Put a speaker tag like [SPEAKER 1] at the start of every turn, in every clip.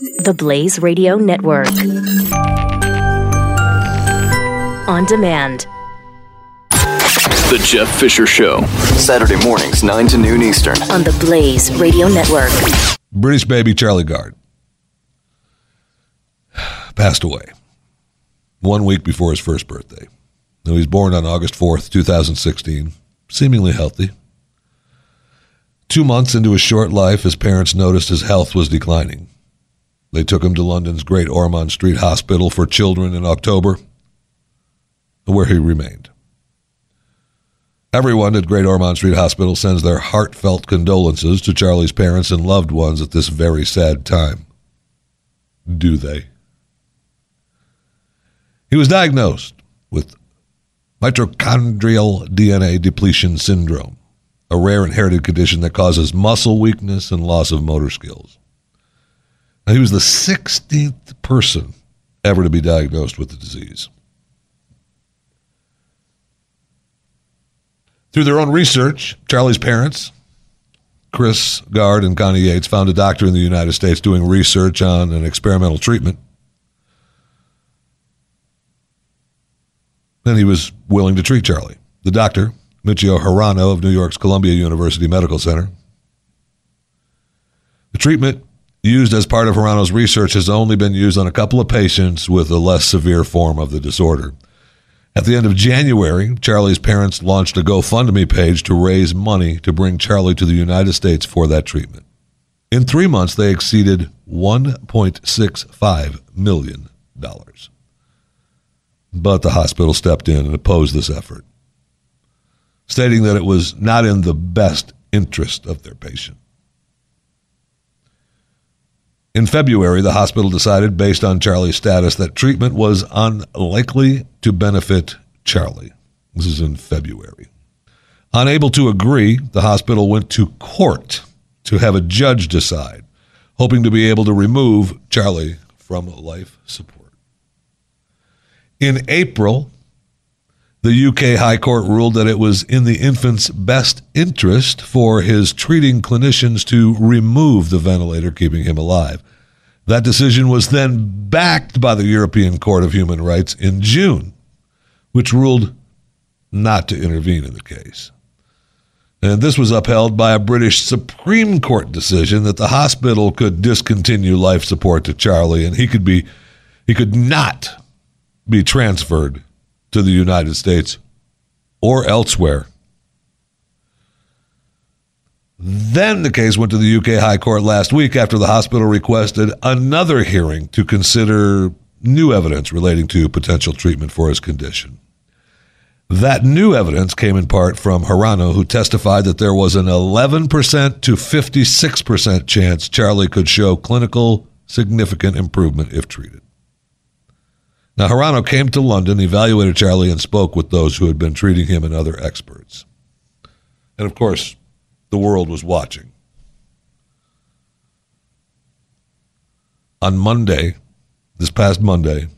[SPEAKER 1] The Blaze Radio Network. On demand.
[SPEAKER 2] The Jeff Fisher Show.
[SPEAKER 3] Saturday mornings, 9 to noon Eastern.
[SPEAKER 1] On the Blaze Radio Network.
[SPEAKER 4] British baby Charlie Gard passed away one week before his first birthday. Now, he was born on August 4th, 2016, seemingly healthy. Two months into his short life, his parents noticed his health was declining. They took him to London's Great Ormond Street Hospital for Children in October, where he remained. Everyone at Great Ormond Street Hospital sends their heartfelt condolences to Charlie's parents and loved ones at this very sad time. Do they? He was diagnosed with mitochondrial DNA depletion syndrome, a rare inherited condition that causes muscle weakness and loss of motor skills. Now, he was the 16th person ever to be diagnosed with the disease. Through their own research, Charlie's parents, Chris Gard and Connie Yates, found a doctor in the United States doing research on an experimental treatment. And he was willing to treat Charlie. The doctor, Michio Hirano of New York's Columbia University Medical Center. The treatment used as part of Hirano's research has only been used on a couple of patients with a less severe form of the disorder. At the end of January, Charlie's parents launched a GoFundMe page to raise money to bring Charlie to the United States for that treatment. In three months, they exceeded $1.65 million. But the hospital stepped in and opposed this effort, stating that it was not in the best interest of their patient. In February, the hospital decided, based on Charlie's status, that treatment was unlikely to benefit Charlie. This is in February. Unable to agree, the hospital went to court to have a judge decide, hoping to be able to remove Charlie from life support. In April, the UK High Court ruled that it was in the infant's best interest for his treating clinicians to remove the ventilator, keeping him alive. That decision was then backed by the European Court of Human Rights in June, which ruled not to intervene in the case. And this was upheld by a British Supreme Court decision that the hospital could discontinue life support to Charlie and he could be he could not be transferred to the United States or elsewhere. Then the case went to the UK High Court last week after the hospital requested another hearing to consider new evidence relating to potential treatment for his condition. That new evidence came in part from Hirano, who testified that there was an 11% to 56% chance Charlie could show clinical significant improvement if treated. Now, Hirano came to London, evaluated Charlie, and spoke with those who had been treating him and other experts. And of course, the world was watching. On Monday, this past Monday,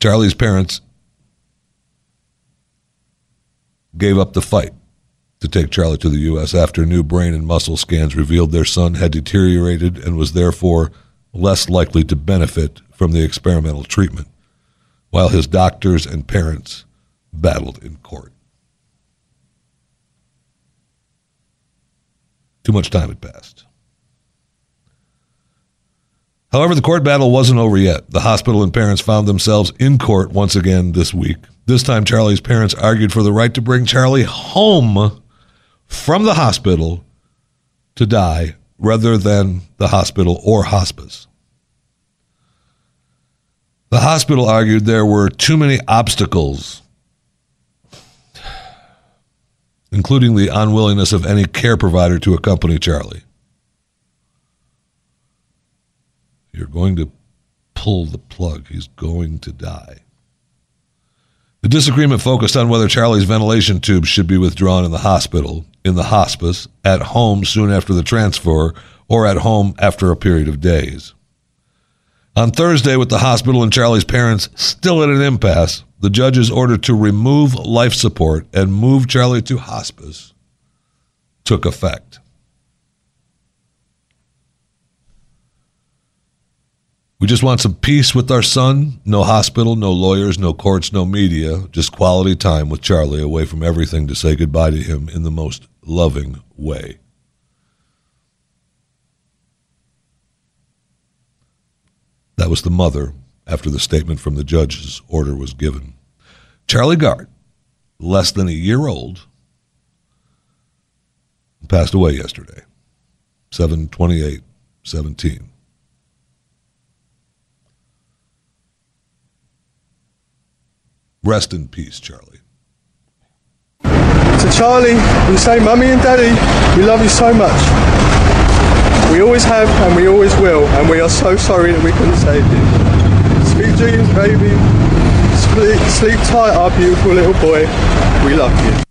[SPEAKER 4] Charlie's parents gave up the fight to take Charlie to the U.S. after new brain and muscle scans revealed their son had deteriorated and was therefore less likely to benefit from the experimental treatment while his doctors and parents battled in court. Too much time had passed. However, the court battle wasn't over yet. The hospital and parents found themselves in court once again this week. This time, Charlie's parents argued for the right to bring Charlie home from the hospital to die rather than the hospital or hospice. The hospital argued there were too many obstacles, including the unwillingness of any care provider to accompany Charlie. You're going to pull the plug. He's going to die. The disagreement focused on whether Charlie's ventilation tubes should be withdrawn in the hospital, in the hospice, at home soon after the transfer, or at home after a period of days. On Thursday, with the hospital and Charlie's parents still at an impasse, the judge's order to remove life support and move Charlie to hospice took effect. We just want some peace with our son. No hospital, no lawyers, no courts, no media. Just quality time with Charlie away from everything to say goodbye to him in the most loving way. That was the mother after the statement from the judge's order was given. Charlie Gard, less than a year old, passed away yesterday, 728 17. Rest in peace, Charlie.
[SPEAKER 5] To Charlie, we say, Mummy and Daddy, we love you so much. We always have and we always will, and we are so sorry that we couldn't save you. Sweet dreams, baby. Sleep, sleep tight, our beautiful little boy. We love you.